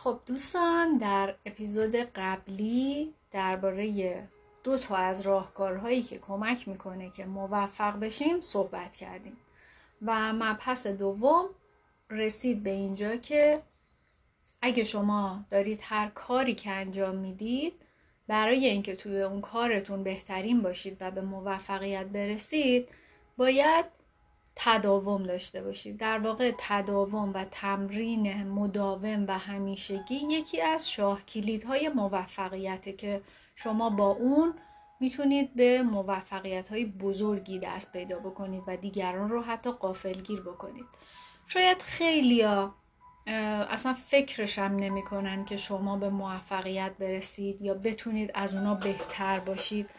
خب دوستان در اپیزود قبلی درباره دو تا از راهکارهایی که کمک می‌کنه که موفق بشیم صحبت کردیم و مبحث دوم رسید به اینجا که اگه شما دارید هر کاری که انجام می‌دید برای اینکه توی اون کارتون بهترین باشید و به موفقیت برسید باید تداوم داشته باشید در واقع تداوم و تمرین مداوم و همیشگی یکی از شاه کلیدهای موفقیته که شما با اون می‌تونید به موفقیت های بزرگی دست پیدا بکنید و دیگران رو حتی قافلگیر بکنید. شاید خیلیا اصلا فکرشم نمی‌کنن که شما به موفقیت برسید یا بتونید از اونا بهتر باشید.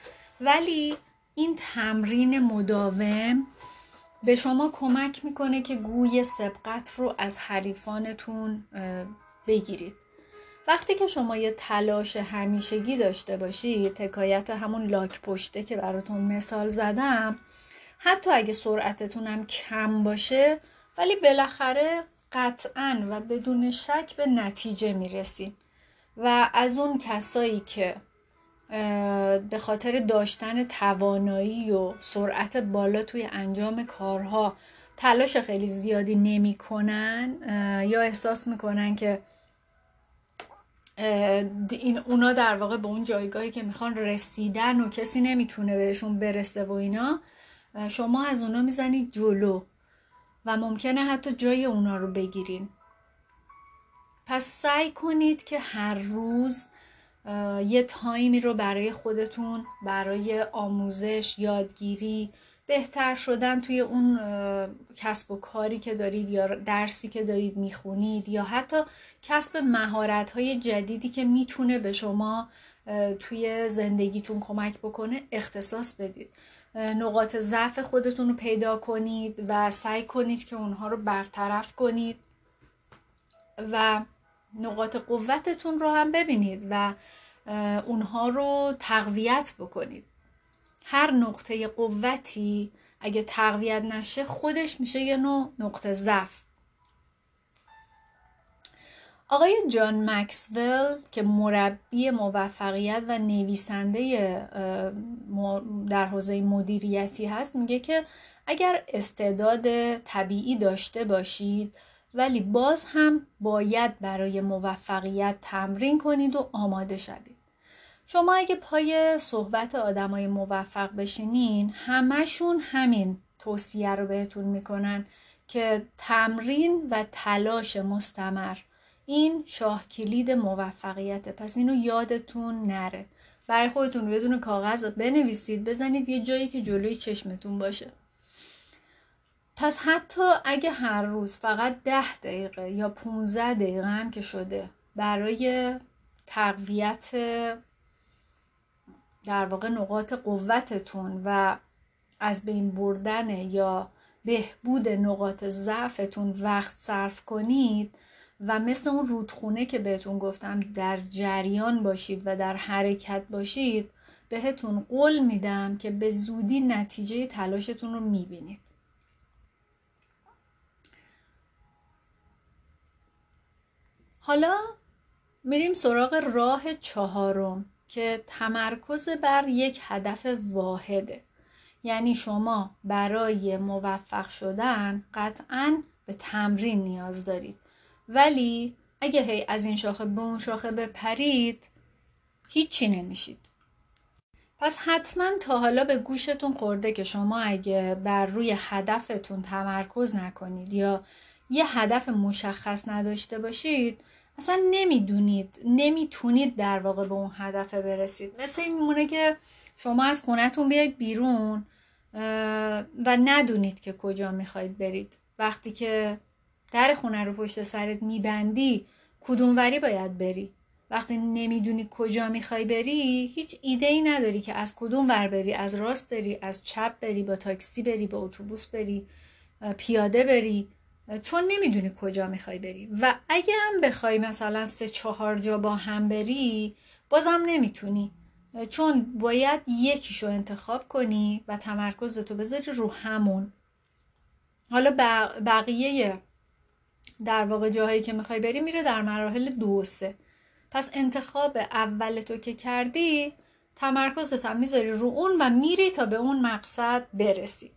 ولی این تمرین مداوم به شما کمک می‌کنه که گوی سبقت رو از حریفانتون بگیرید. وقتی که شما یه تلاش همیشگی داشته باشید تکایت همون لاک پشته که براتون مثال زدم حتی اگه سرعتتون هم کم باشه ولی بالاخره قطعا و بدون شک به نتیجه می‌رسید. و از اون کسایی که به خاطر داشتن توانایی و سرعت بالا توی انجام کارها تلاش خیلی زیادی نمی‌کنن یا احساس می‌کنن که این اونا در واقع به اون جایگاهی که می‌خوان رسیدن و کسی نمی‌تونه بهشون برسه و اینا شما از اونا می‌زنید جلو و ممکنه حتی جای اونا رو بگیرین. پس سعی کنید که هر روز یه تایمی رو برای خودتون برای آموزش یادگیری بهتر شدن توی اون کسب و کاری که دارید یا درسی که دارید می‌خونید یا حتی کسب مهارت های جدیدی که می‌تونه به شما توی زندگیتون کمک بکنه اختصاص بدید. نقاط ضعف خودتون رو پیدا کنید و سعی کنید که اونها رو برطرف کنید و نقاط قوتتون رو هم ببینید و اونها رو تقویت بکنید. هر نقطه قوتی اگه تقویت نشه خودش میشه یه نوع نقطه ضعف. آقای جان مکسول که مربی موفقیت و نویسنده در حوزه مدیریتی هست میگه که اگر استعداد طبیعی داشته باشید ولی باز هم باید برای موفقیت تمرین کنید و آماده شوید. شما اگه پای صحبت آدمای موفق بشینین همشون همین توصیه رو بهتون می‌کنن که تمرین و تلاش مستمر این شاه کلید موفقیته پس اینو یادتون نره. برای خودتون بدون کاغذ بنویسید بزنید یه جایی که جلوی چشمتون باشه. پس حتی اگه هر روز فقط ده دقیقه یا 15 دقیقه هم که شده برای تقویت در واقع نقاط قوتتون و از بین بردن یا بهبود نقاط ضعفتون وقت صرف کنید و مثل اون رودخونه که بهتون گفتم در جریان باشید و در حرکت باشید بهتون قول میدم که به زودی نتیجه تلاشتون رو می‌بینید. حالا میریم سراغ راه چهارم که تمرکز بر یک هدف واحده. یعنی شما برای موفق شدن قطعا به تمرین نیاز دارید. ولی اگه هی از این شاخه به اون شاخه بپرید هیچی نمیشید. پس حتما تا حالا به گوشتون خورده که شما اگه بر روی هدفتون تمرکز نکنید یا یه هدف مشخص نداشته باشید اصلا نمی‌دونید نمی‌تونید در واقع به اون هدف برسید. مثل این میمونه که شما از خونتون بیاید بیرون و ندونید که کجا می‌خواید برید. وقتی که در خونه رو پشت سرت میبندی کدوم وری باید بری؟ وقتی نمی‌دونی کجا می‌خوای بری هیچ ایده ای نداری که از کدوم ور بری؟ از راست بری از چپ بری با تاکسی بری با اتوبوس بری پیاده بری. چون نمی‌دونی کجا می‌خوای بری. و اگه هم بخوای مثلا سه چهار جا با هم بری بازم نمی‌تونی. چون باید یکیشو انتخاب کنی و تمرکزتو بذاری رو همون. حالا بقیه در واقع جاهایی که می‌خوای بری میره در مراحل دو سه. پس انتخاب اول تو که کردی تمرکزت هم می‌ذاری رو اون و میری تا به اون مقصد برسی.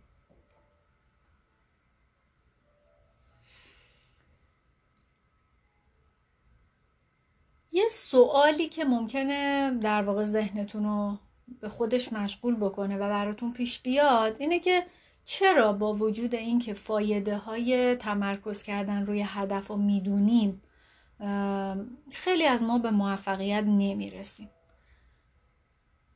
یه سوالی که ممکنه در واقع ذهنتون رو به خودش مشغول بکنه و براتون پیش بیاد اینه که چرا با وجود اینکه فایده های تمرکز کردن روی هدف رو می‌دونیم خیلی از ما به موفقیت نمی‌رسیم.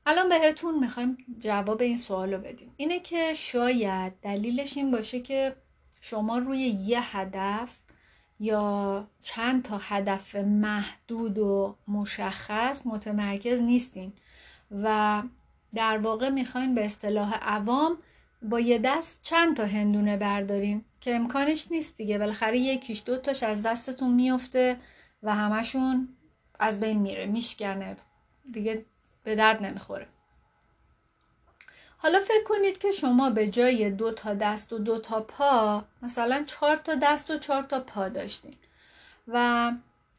الان بهتون می‌خوایم جواب این سوال رو بدیم. اینه که شاید دلیلش این باشه که شما روی یه هدف یا چند تا هدف محدود و مشخص متمرکز نیستین. و در واقع می‌خواین به اصطلاح عوام با یه دست چند تا هندونه بردارین که امکانش نیست دیگه. بالاخره یکیش دو تاش از دستتون میفته و همشون از بین میره میشکنه. دیگه به درد نمی‌خوره. حالا فکر کنید که شما به جای دو تا دست و دو تا پا مثلا چهار تا دست و چهار تا پا داشتین. و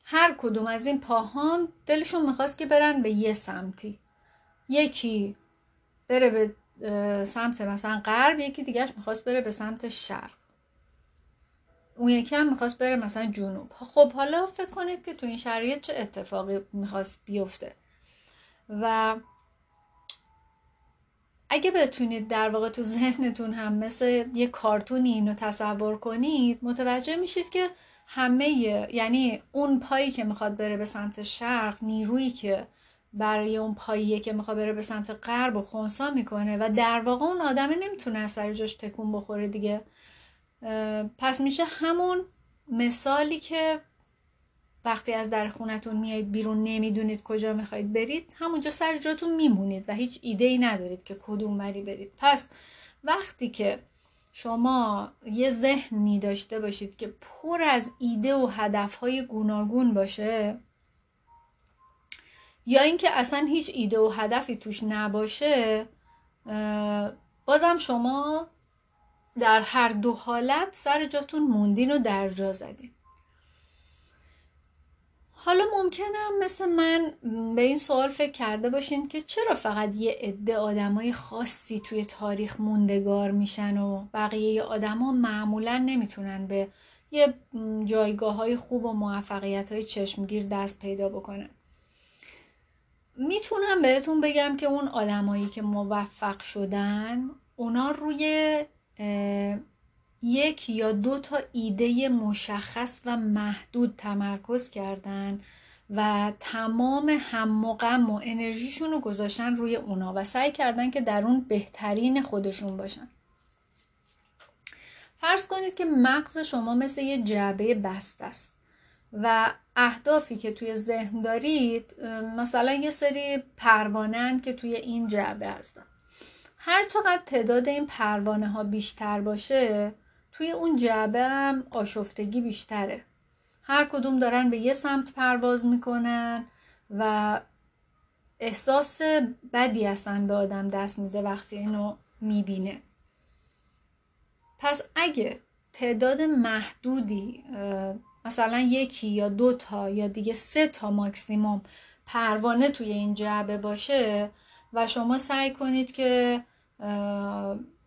هر کدوم از این پاهام دلشون می‌خواست که برن به یه سمتی. یکی بره به سمت مثلا غرب یکی دیگهش می‌خواست بره به سمت شرق. اون یکی هم می‌خواست بره مثلا جنوب. خب حالا فکر کنید که تو این شرایط چه اتفاقی می‌خواست بیفته. و اگه بتونید در واقع تو ذهنتون هم مثل یه کارتونی اینو تصور کنید متوجه میشید که همه یعنی اون پایی که می‌خواد بره به سمت شرق نیرویی که برای اون پاییه که می‌خواد بره به سمت غرب و خونسا می‌کنه و در واقع اون آدمه نمی‌تونه از سر جاش تکون بخوره دیگه. پس میشه همون مثالی که وقتی از در خونتون میایید بیرون نمی‌دونید کجا می‌خواید برید همونجا سر جاتون میمونید و هیچ ایده ای ندارید که کدوم وری برید. پس وقتی که شما یه ذهنی داشته باشید که پر از ایده و هدفهای گوناگون باشه یا اینکه اصلا هیچ ایده و هدفی توش نباشه بازم شما در هر دو حالت سر جاتون موندین و در جا زدین. حالا ممکنم مثل من به این سوال فکر کرده باشین که چرا فقط یه عده آدمای خاصی توی تاریخ موندگار میشن و بقیه آدما معمولا نمی‌تونن به یه جایگاه های خوب و موفقیت های چشمگیر دست پیدا بکنن؟ می‌تونم بهتون بگم که اون آدمایی که موفق شدن اونا روی یک یا دو تا ایده مشخص و محدود تمرکز کردن و تمام هم و غم و انرژیشون رو گذاشتن روی اونا و سعی کردن که در اون بهترین خودشون باشن. فرض کنید که مغز شما مثل یه جعبه بست است و اهدافی که توی ذهن دارید مثلا یه سری پروانن که توی این جعبه هستن. هر چقدر تعداد این پروانه ها بیشتر باشه توی اون جعبه هم آشفتگی بیشتره. هر کدوم دارن به یه سمت پرواز می‌کنن و احساس بدی اصلا به آدم دست میده وقتی اینو می‌بینه. پس اگه تعداد محدودی مثلا یکی یا دو تا یا دیگه سه تا ماکسیموم پروانه توی این جعبه باشه و شما سعی کنید که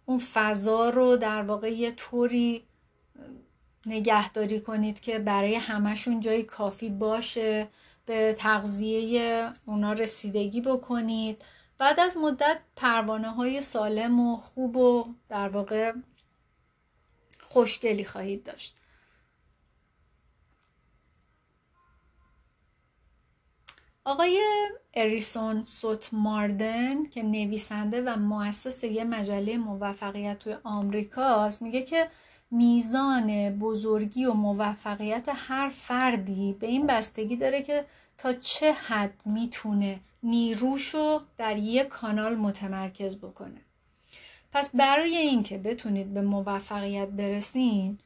اون فضا رو در واقع یه طوری نگهداری کنید که برای همشون جای کافی باشه به تغذیه اونا رسیدگی بکنید. بعد از مدت پروانه های سالم و خوب و در واقع خوشگلی خواهید داشت. آقای اریسون سوت ماردن که نویسنده و مؤسس یه مجله موفقیت توی آمریکاست میگه که میزان بزرگی و موفقیت هر فردی به این بستگی داره که تا چه حد می‌تونه نیروشو در یک کانال متمرکز بکنه. پس برای اینکه بتونید به موفقیت برسین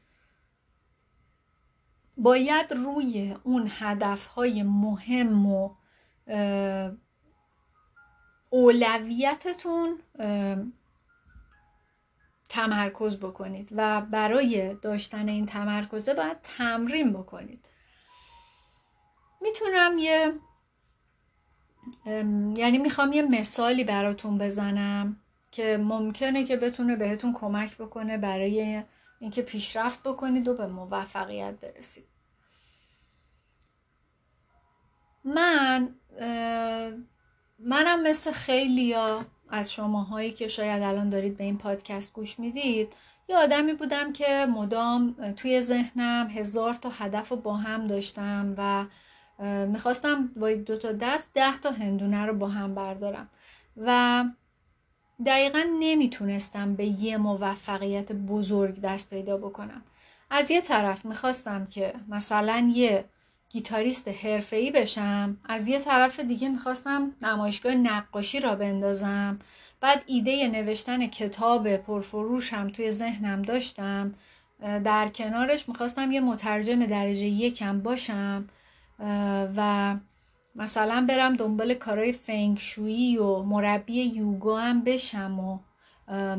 باید روی اون هدفهای مهم و اولویتتون تمرکز بکنید و برای داشتن این تمرکزه باید تمرین بکنید. می‌تونم یه یعنی می‌خوام یه مثالی براتون بزنم که ممکنه که بتونه بهتون کمک بکنه برای اینکه پیشرفت بکنید و به موفقیت برسید. من منم مثل خیلیا از شماهایی که شاید الان دارید به این پادکست گوش می‌دید یه آدمی بودم که مدام توی ذهنم هزار تا هدف رو با هم داشتم و می‌خواستم با دو تا دست ده تا هندونه رو با هم بردارم و دقیقا نمی‌تونستم به یه موفقیت بزرگ دست پیدا بکنم. از یه طرف می‌خواستم که مثلا یه گیتاریست حرفه‌ای بشم. از یه طرف دیگه می‌خواستم نمایشگاه نقاشی را بندازم. بعد ایده نوشتن کتاب پرفروش هم توی ذهنم داشتم. در کنارش می‌خواستم یه مترجم درجه یکم باشم. و مثلا برم دنبال کارهای فنگشویی و مربی یوگا هم بشم و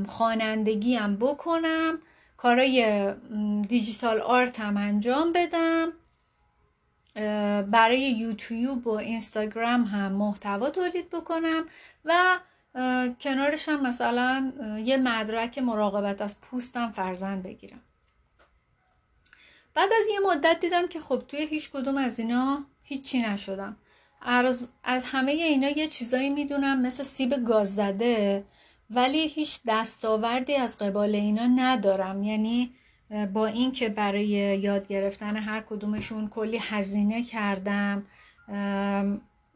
خانندگی هم بکنم. کارای دیجیتال آرت هم انجام بدم. برای یوتیوب و اینستاگرام هم محتوا تولید بکنم و کنارش هم مثلا یه مدرک مراقبت از پوستم فرزند بگیرم. بعد از یه مدت دیدم که خب توی هیچ کدوم از اینا هیچی نشدم. از, از همه اینا یه چیزایی می‌دونم مثل سیب گاز زده ولی هیچ دستاوردی از قبال اینا ندارم. یعنی با اینکه برای یاد گرفتن هر کدومشون کلی هزینه کردم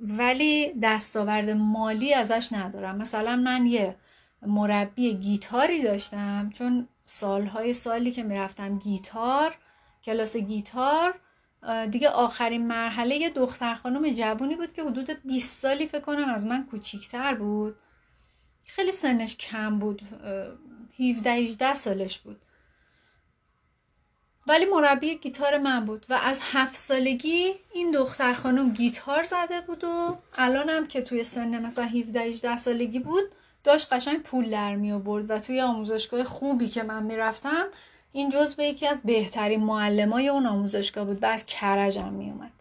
ولی دستاورد مالی ازش ندارم. مثلا من یه مربی گیتاری داشتم چون سالهای سالی که می‌رفتم گیتار کلاس گیتار دیگه آخرین مرحله یه دختر خانم جوونی بود که حدود 20 سالی فکر کنم از من کوچیکتر بود. خیلی سنش کم بود 17 18 سالش بود. ولی مربی گیتار من بود و از هفت سالگی این دختر خانم گیتار زده بود و الانم که توی سن مثلا 17 18 سالگی بود داشت قشنگ پول در می آورد و توی آموزشگاه خوبی که من می‌رفتم این جزو یکی از بهترین معلمای اون آموزشگاه بود و از کرجم می اومد.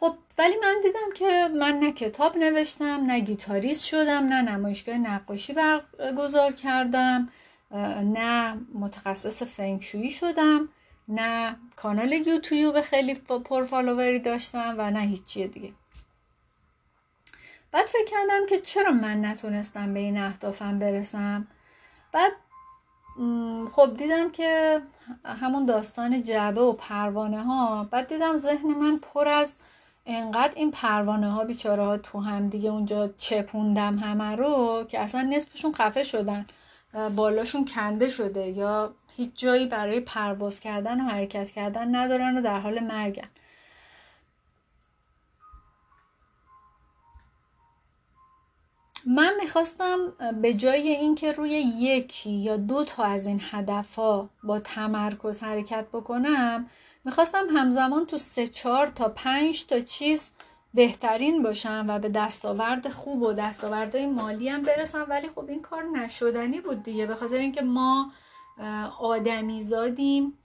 خب ولی من دیدم که من نه کتاب نوشتم نه گیتاریست شدم نه نمایشگاه نقاشی برگزار کردم. نه متخصص فنگشویی شدم نه کانال یوتیوب خیلی پرفالووری داشتم و نه هیچی دیگه. بعد فکر کردم که چرا من نتونستم به این اهدافم برسم؟ بعد خب دیدم که همون داستان جعبه و پروانه ها بعد دیدم ذهن من پر از انقدر این پروانه ها بیچاره ها تو هم دیگه اونجا چپوندم همه رو که اصلا نصفشون خفه شدن. بالاشون کنده شده یا هیچ جایی برای پرواز کردن و حرکت کردن ندارن و در حال مرگن. من می‌خواستم به جای اینکه روی یکی یا دو تا از این هدف ها با تمرکز حرکت بکنم می‌خواستم همزمان تو سه چهار تا پنج تا چیز بهترین باشم و به دستاورد خوب و دستاوردهای مالی هم برسم. ولی خب این کار نشدنی بود دیگه. به خاطر اینکه ما آدمی زادیم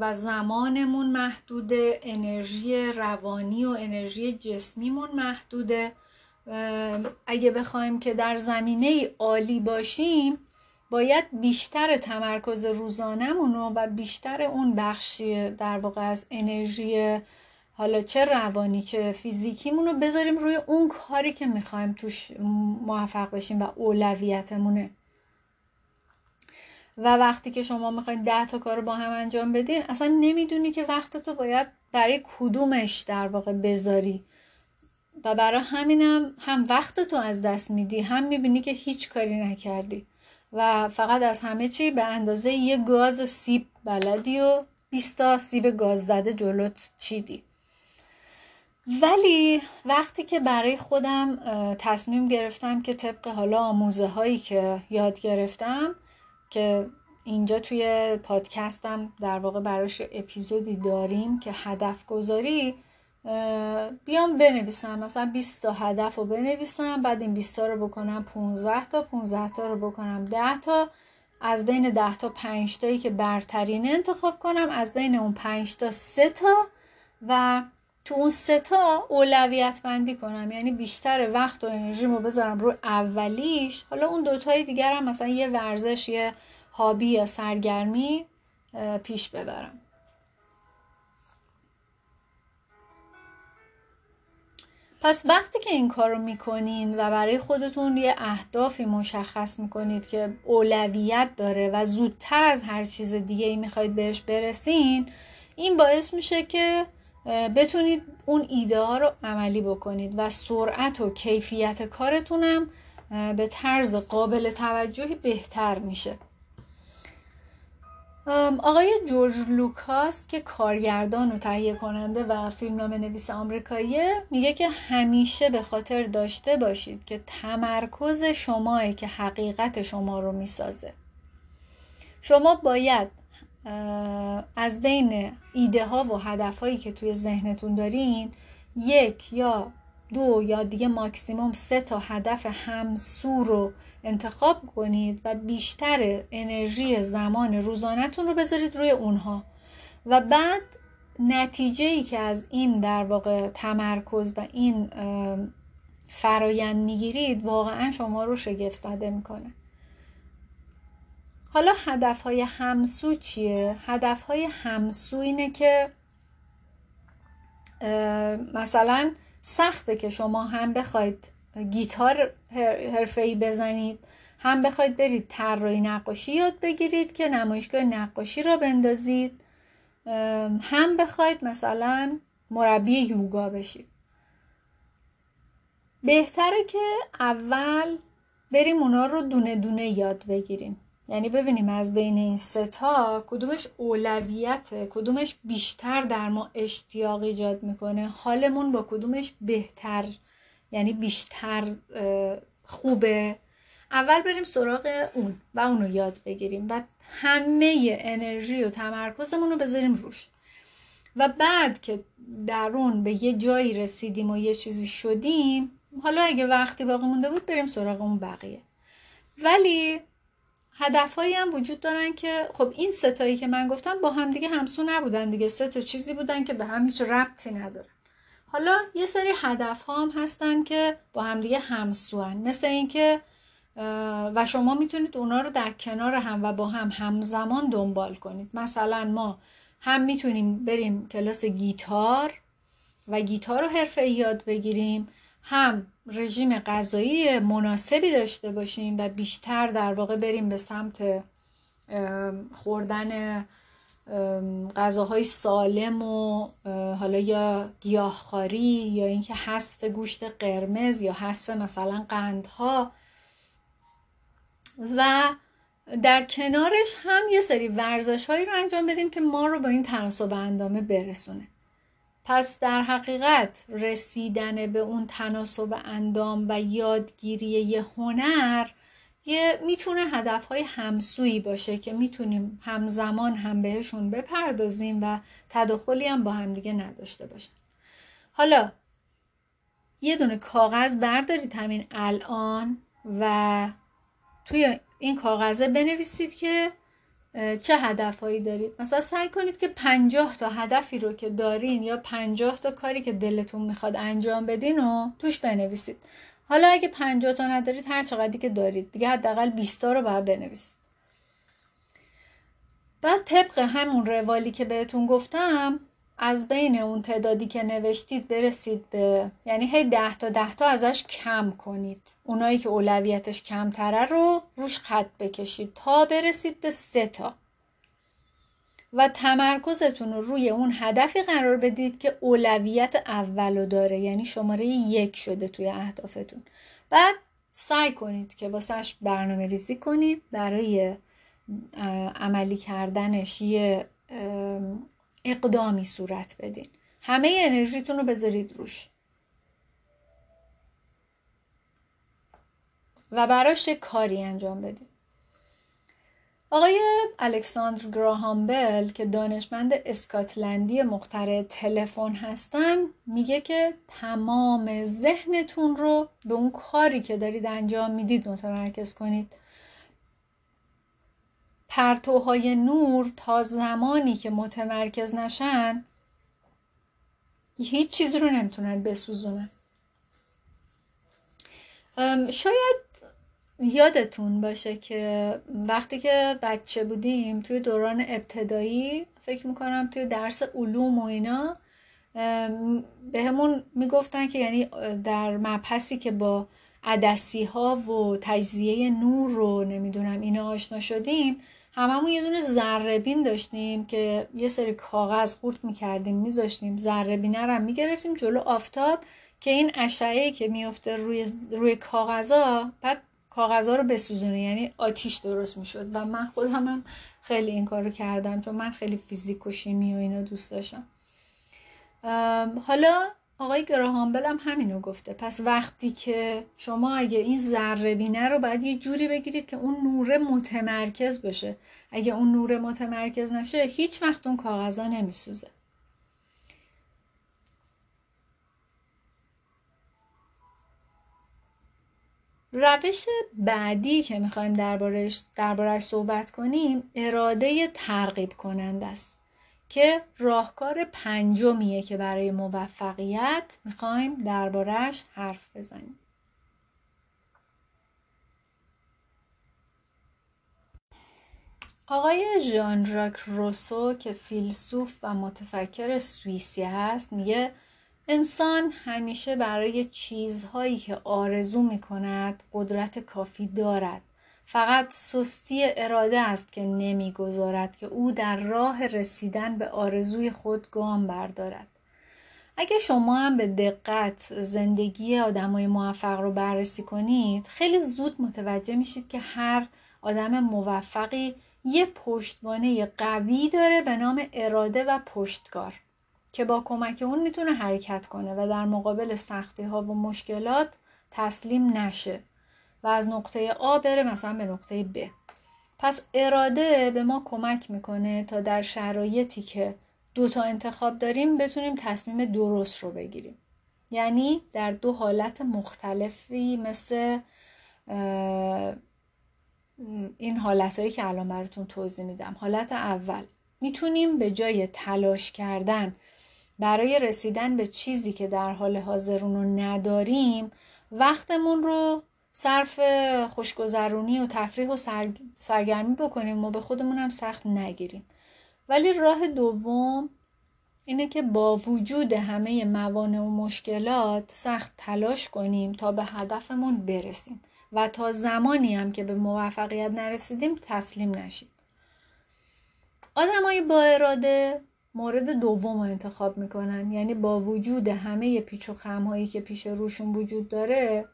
و زمانمون محدوده انرژی روانی و انرژی جسمیمون محدوده. اگه بخوایم که در زمینه عالی باشیم باید بیشتر تمرکز روزانمون رو و بیشتر اون بخشی در واقع از انرژی حالا چه روانی چه فیزیکیمون رو بذاریم روی اون کاری که می‌خوایم توش موفق بشیم و اولویتمونه. و وقتی که شما می‌خواین ده تا کار رو با هم انجام بدین اصلا نمی‌دونی که وقت تو باید برای کدومش در واقع بذاری. و برای همینم هم وقت تو از دست میدی هم می‌بینی که هیچ کاری نکردی. و فقط از همه چی به اندازه یه گاز سیب بلدی و 20 تا سیب گاز زده جلوت چیدی. ولی وقتی که برای خودم تصمیم گرفتم که طبق حالا آموزه هایی که یاد گرفتم که اینجا توی پادکستم در واقع براش اپیزودی داریم که هدف گذاری بیام بنویسم. مثلا 20 تا هدف رو بنویسم بعد این 20 تا رو بکنم 15 تا 15 تا رو بکنم 10 تا. از بین ده تا پنج تایی که برترینه انتخاب کنم از بین اون پنج تا سه تا و تو اون تا اولویت بندی کنم. یعنی بیشتر وقت و انرژیمو بذارم رو اولیش. حالا اون دوتای دیگر هم مثلا یه ورزش یه هابی یا سرگرمی پیش ببرم. پس وقتی که این کار رو می‌کنین و برای خودتون یه اهدافی مشخص می‌کنید که اولویت داره و زودتر از هر چیز دیگه ای می‌خواید بهش برسین این باعث میشه که بتونید اون ایده ها رو عملی بکنید و سرعت و کیفیت کارتونم به طرز قابل توجهی بهتر میشه. آقای جورج لوکاس که کارگردان و تهیه کننده و فیلمنامه نویس آمریکاییه میگه که همیشه به خاطر داشته باشید که تمرکز شماه که حقیقت شما رو می‌سازه. شما باید از بین ایده ها و هدف هایی که توی ذهنتون دارین یک یا دو یا دیگه ماکسیموم سه تا هدف همسو رو انتخاب کنید و بیشتر انرژی زمان روزانهتون رو بذارید روی اونها. و بعد نتیجه ای که از این در واقع تمرکز و این فرایند می‌گیرید واقعا شما رو شگفت زده می‌کنه. حالا هدف های همسو چیه؟ هدف های همسو اینه که مثلا سخته که شما هم بخواید گیتار حرفه‌ای بزنید هم بخواید برید طراحی نقاشی یاد بگیرید که نمایشگاه نقاشی را بندازید هم بخواید مثلا مربی یوگا بشید بهتره که اول بریم اونا رو دونه دونه یاد بگیریم یعنی ببینیم از بین این ستا کدومش اولویته کدومش بیشتر در ما اشتیاق ایجاد می‌کنه. حالمون با کدومش بهتر یعنی بیشتر خوبه. اول بریم سراغ اون و اونو یاد بگیریم و همه انرژی و تمرکزمون رو بذاریم روش. و بعد که در اون به یه جایی رسیدیم و یه چیزی شدیم حالا اگه وقتی باقی مونده بود بریم سراغ اون بقیه. ولی هدفهایی هم وجود دارن که خب این ستایی که من گفتم با هم دیگه همسو نبودن دیگه. سه تا چیزی بودن که به هم هیچ ربطی ندارن حالا یه سری هدف ها هم هستن که با همدیگه همسوان. مثل اینکه و شما می‌تونید اونا رو در کنار هم و با هم همزمان دنبال کنید. مثلا ما هم می‌تونیم بریم کلاس گیتار و گیتار رو حرفه یاد بگیریم هم رژیم غذایی مناسبی داشته باشیم و بیشتر در واقع بریم به سمت خوردن غذاهای سالم و حالا یا گیاهخواری یا اینکه حذف گوشت قرمز یا حذف مثلا قندها. و در کنارش هم یه سری ورزش هایی رو انجام بدیم که ما رو با این تناسب اندامه برسونه. پس در حقیقت رسیدن به اون تناسب اندام و یادگیری یه هنر یه می‌تونه هدف های همسویی باشه که می‌تونیم همزمان هم بهشون بپردازیم و تداخلی هم با همدیگه نداشته باشن. حالا یه دونه کاغذ بردارید همین الان و توی این کاغذه بنویسید که چه هدفهایی دارید؟ مثلا سعی کنید که پنجاه تا هدفی رو که دارین یا پنجاه تا کاری که دلتون می‌خواد انجام بدین و توش بنویسید. حالا اگه 50 تا ندارید هر چقدری که دارید دیگه حداقل 20 تا رو باید بنویسید. بعد طبق همون روالی که بهتون گفتم از بین اون تعدادی که نوشتید برسید به یعنی هی ده تا ده تا ازش کم کنید. اونایی که اولویتش کمتره رو روش خط بکشید تا برسید به سه تا. و تمرکزتون رو روی اون هدفی قرار بدید که اولویت اولو داره یعنی شماره یک شده توی اهدافتون. بعد سعی کنید که واسهش برنامه ریزی کنید برای عملی کردنش یه اقدامی صورت بدین. همه انرژیتون رو بذارید روش. و براش کاری انجام بدید آقای الکساندر گراهام بل که دانشمند اسکاتلندی مخترع تلفن هستن میگه که تمام ذهنتون رو به اون کاری که دارید انجام می‌دید متمرکز کنید. پرتوهای نور تا زمانی که متمرکز نشن هیچ چیزی رو نمی‌تونن بسوزونن. شاید یادتون باشه که وقتی که بچه بودیم توی دوران ابتدایی فکر می‌کنم توی درس علوم و اینا بهمون می‌گفتن که یعنی در مبحثی که با عدسی ها و تجزیه نور رو نمی‌دونم اینا آشنا شدیم هممون یه دونه ذره داشتیم که یه سری کاغذ قورت می‌کردیم میذاشتیم. ذره بینه رو می‌گرفتیم جلو آفتاب که این اشعه که میفته روی روی کاغذا بعد کاغذها رو بسوزونه یعنی آتیش درست می‌شد. و من خودم هم خیلی این کار رو کردم چون من خیلی فیزیک و شیمی و اینا دوست داشتم. حالا آقای گراهامبل هم همینو گفته. پس وقتی که شما اگه این ذره بینه رو باید یه جوری بگیرید که اون نور متمرکز بشه. اگه اون نور متمرکز نشه هیچ وقت اون کاغذا نمیسوزه. روش بعدی که می‌خوایم دربارش دربارش صحبت کنیم اراده ترغیب کننده است. که راهکار پنجمیه که برای موفقیت می‌خوایم دربارش حرف بزنیم آقای ژان ژاک روسو که فیلسوف و متفکر سوئیسی هست میگه انسان همیشه برای چیزهایی که آرزو می کند قدرت کافی دارد. فقط سستی اراده است که نمی‌گذارد که او در راه رسیدن به آرزوی خود گام بردارد. اگه شما هم به دقت زندگی آدمای موفق رو بررسی کنید خیلی زود متوجه میشید که هر آدم موفقی یه پشتوانه قوی داره به نام اراده و پشتکار. که با کمک اون می‌تونه حرکت کنه و در مقابل سختی ها و مشکلات تسلیم نشه و از نقطه آ بره مثلا به نقطه ب. پس اراده به ما کمک می‌کنه تا در شرایطی که دو تا انتخاب داریم بتونیم تصمیم درست رو بگیریم. یعنی در دو حالت مختلفی مثل این حالت هایی که الان براتون توضیح میدم. حالت اول می‌تونیم به جای تلاش کردن برای رسیدن به چیزی که در حال حاضر رو نداریم وقتمون رو صرف خوشگذرونی و تفریح و سرگرمی بکنیم و به خودمون هم سخت نگیریم. ولی راه دوم اینه که با وجود همه موانع و مشکلات سخت تلاش کنیم تا به هدفمون برسیم و تا زمانی هم که به موفقیت نرسیدیم تسلیم نشیم. آدمای با اراده مورد دوم رو انتخاب می‌کنن. یعنی با وجود همه پیچ و خمهایی که پیش روشون وجود داره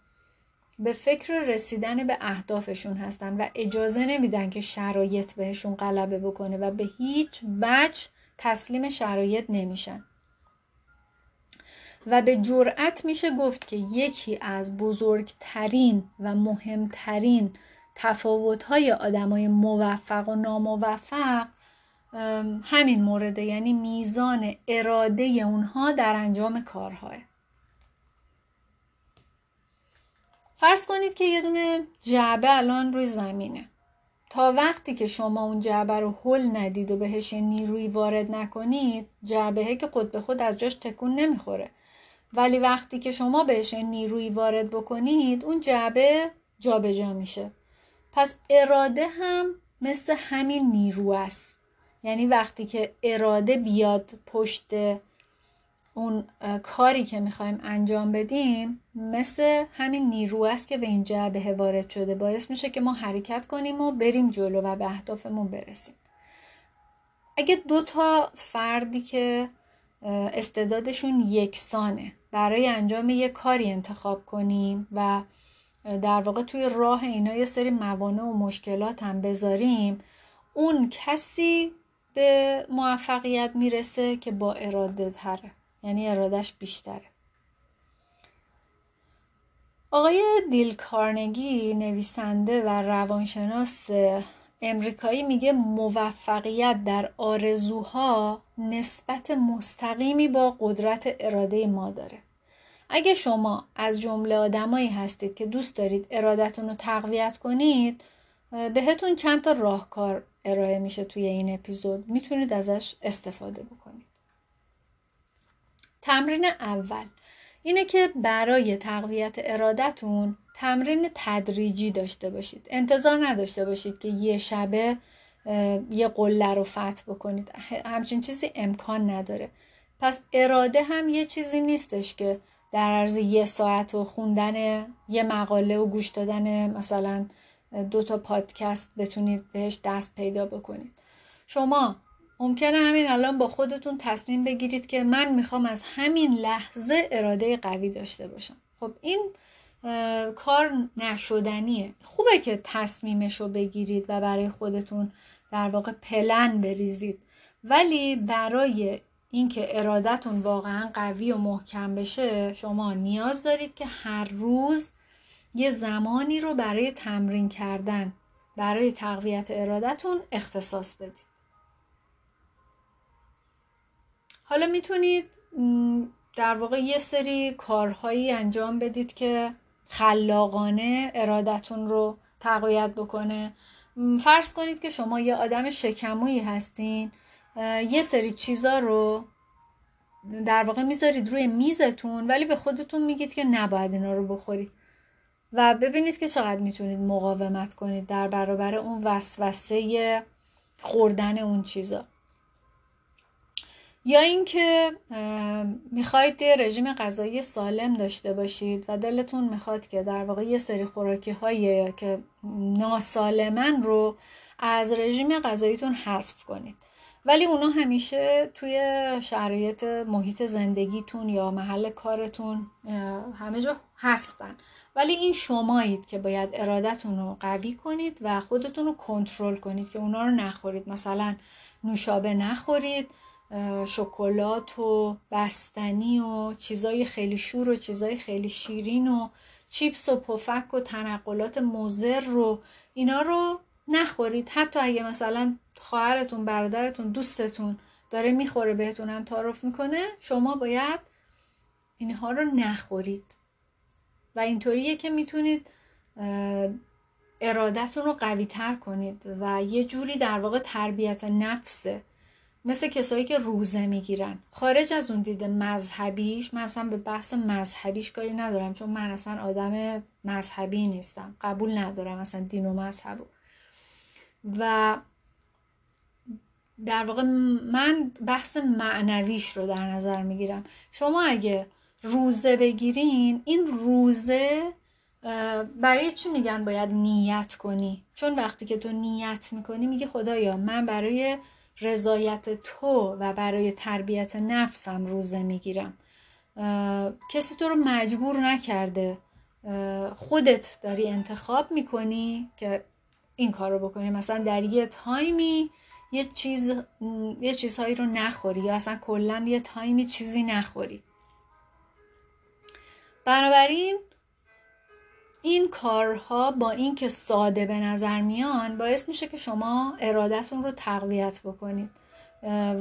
به فکر رسیدن به اهدافشون هستن و اجازه نمیدن که شرایط بهشون غلبه بکنه و به هیچ وجه تسلیم شرایط نمیشن. و به جرأت میشه گفت که یکی از بزرگترین و مهمترین تفاوت‌های آدمای موفق و ناموفق همین مورده یعنی میزان اراده اونها در انجام کارهای فرض کنید که یه دونه جعبه الان روی زمینه. تا وقتی که شما اون جعبه رو حل ندید و بهش نیروی وارد نکنید جعبه که خود به خود از جاش تکون نمی‌خوره. ولی وقتی که شما بهش نیروی وارد بکنید اون جعبه جابجا جا میشه. پس اراده هم مثل همین نیرو است. یعنی وقتی که اراده بیاد پشت اون کاری که می‌خوایم انجام بدیم مثل همین نیرو است که به این جعبه وارد شده. باعث میشه که ما حرکت کنیم و بریم جلو و به اهدافمون برسیم. اگه دو تا فردی که استعدادشون یکسانه برای انجام یک کاری انتخاب کنیم و در واقع توی راه اینا یه سری موانع و مشکلات هم بذاریم اون کسی به موفقیت می‌رسه که با اراده تره. یعنی ارادش بیشتره. آقای دیل کارنگی نویسنده و روانشناس امریکایی میگه موفقیت در آرزوها نسبت مستقیمی با قدرت اراده ما داره. اگه شما از جمله آدمایی هستید که دوست دارید ارادتون رو تقویت کنید بهتون چند تا راهکار ارائه میشه توی این اپیزود. می‌تونید ازش استفاده بکنید. تمرین اول. اینه که برای تقویت ارادتون تمرین تدریجی داشته باشید. انتظار نداشته باشید که یه شبه یه قله رو فتح بکنید. همچین چیزی امکان نداره. پس اراده هم یه چیزی نیستش که در عرض یه ساعت و خوندن یه مقاله و گوش دادن مثلا دو تا پادکست بتونید بهش دست پیدا بکنید. شما ممکنه همین الان با خودتون تصمیم بگیرید که من می‌خوام از همین لحظه اراده قوی داشته باشم. خب این کار نشدنیه. خوبه که تصمیمش رو بگیرید و برای خودتون در واقع پلن بریزید. ولی برای اینکه ارادتون واقعا قوی و محکم بشه شما نیاز دارید که هر روز یه زمانی رو برای تمرین کردن برای تقویت ارادتون اختصاص بدید. حالا می‌تونید در واقع یه سری کارهایی انجام بدید که خلاقانه ارادتون رو تقویت بکنه. فرض کنید که شما یه آدم شکمویی هستین یه سری چیزا رو در واقع می‌ذارید روی میزتون ولی به خودتون میگید که نباید اینا رو بخورید و ببینید که چقدر می‌تونید مقاومت کنید در برابر اون وسوسه خوردن اون چیزا. یا اینکه می‌خواید رژیم غذایی سالم داشته باشید و دلتون می‌خواد که در واقع یه سری خوراکی هایی که ناسالمن رو از رژیم غذاییتون حذف کنید. ولی اونا همیشه توی شرایط محیط زندگیتون یا محل کارتون همه جا هستن. ولی این شمایید که باید ارادتون رو قوی کنید و خودتون رو کنترل کنید که اونا رو نخورید. مثلا نوشابه نخورید شکلات و بستنی و چیزای خیلی شور و چیزای خیلی شیرین و چیپس و پفک و تنقلات مزر رو اینا رو نخورید. حتی اگه مثلا خواهرتون برادرتون دوستتون داره می‌خوره بهتون هم تعارف می‌کنه شما باید اینها رو نخورید. و اینطوریه که می‌تونید ارادتون رو قوی تر کنید و یه جوری در واقع تربیت نفسه مثل کسایی که روزه می‌گیرن. خارج از اون دیده مذهبیش من اصلا به بحث مذهبیش کاری ندارم چون من اصلا آدم مذهبی نیستم. قبول ندارم اصلا دین و مذهبو و در واقع من بحث معنویش رو در نظر می‌گیرم. شما اگه روزه بگیرین این روزه برای چی میگن باید نیت کنی؟ چون وقتی که تو نیت می‌کنی میگی خدایا من برای رضایت تو و برای تربیت نفسم روزه می‌گیرم. کسی تو رو مجبور نکرده. خودت داری انتخاب می‌کنی که این کار رو بکنی. مثلا در یه تایمی یه چیز یه چیزهایی رو نخوری یا اصلا کلا یه تایمی چیزی نخوری. بنابراین این کارها با اینکه ساده به نظر میان باعث میشه که شما ارادتون رو تقویت بکنید.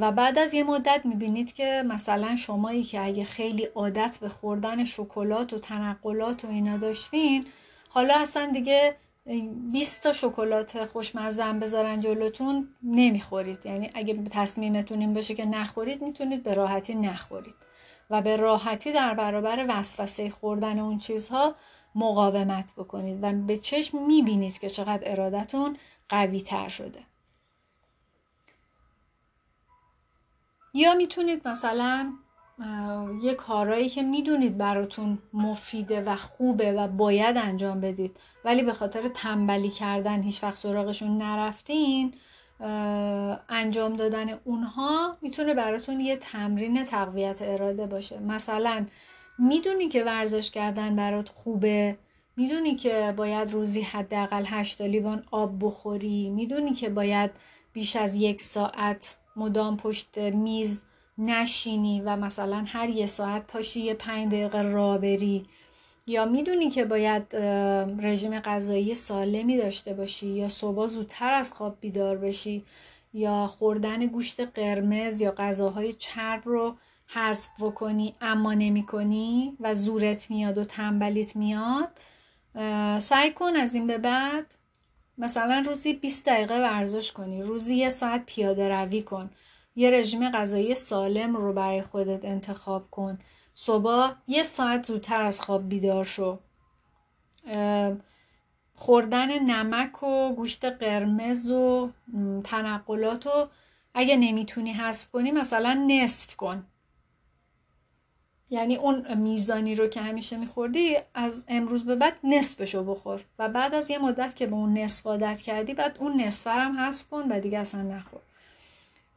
و بعد از یه مدت می‌بینید که مثلا شمایی که اگه خیلی عادت به خوردن شکلات و تنقلات و اینا داشتین حالا اصلا دیگه 20 تا شکلات خوشمزه هم بذارن جلوتون نمی‌خورید. یعنی اگه تصمیمتون این باشه که نخورید می‌تونید به راحتی نخورید. و به راحتی در برابر وسوسه خوردن اون چیزها مقاومت بکنید و به چشم می‌بینید که چقدر ارادتون قوی تر شده. یا می‌تونید مثلا یه کارهایی که می‌دونید براتون مفیده و خوبه و باید انجام بدید ولی به خاطر تنبلی کردن هیچ وقت سراغشون نرفتین انجام دادن اونها می‌تونه براتون یه تمرین تقویت اراده باشه. مثلا می‌دونی که ورزش کردن برات خوبه؟ می‌دونی که باید روزی حداقل 8 لیوان آب بخوری؟ می‌دونی که باید بیش از یک ساعت مدام پشت میز نشینی و مثلا هر یه ساعت پاشی یه پنج دقیقه را بری؟ یا می‌دونی که باید رژیم غذایی سالمی داشته باشی یا صبح زودتر از خواب بیدار بشی یا خوردن گوشت قرمز یا غذاهای چرب رو حذف بکنی اما نمی کنی و زورت میاد و تنبلیت میاد سعی کن از این به بعد مثلا روزی 20 دقیقه ورزش کنی روزی یه ساعت پیاده روی کن یه رژیم غذایی سالم رو برای خودت انتخاب کن صبح یه ساعت زودتر از خواب بیدار شو. خوردن نمک و گوشت قرمز و تنقلات رو اگه نمی‌تونی حذف کنی مثلا نصف کن. یعنی اون میزانی رو که همیشه میخوردی از امروز به بعد نصفشو بخور. و بعد از یه مدت که به اون نصف عادت کردی بعد اون نصف هم حذف کن و دیگه اصلا نخور.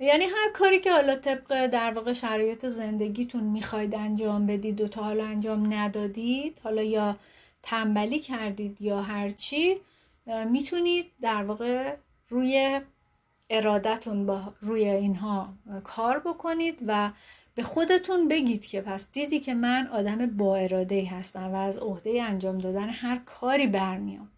یعنی هر کاری که حالا طبق در واقع شرایط زندگیتون می‌خواید انجام بدید و تا حالا انجام ندادید حالا یا تنبلی کردید یا هرچی می‌تونید در واقع روی ارادتون با روی اینها کار بکنید و به خودتون بگید که پس دیدی که من آدم با اراده هستم و از عهده انجام دادن هر کاری برمیام.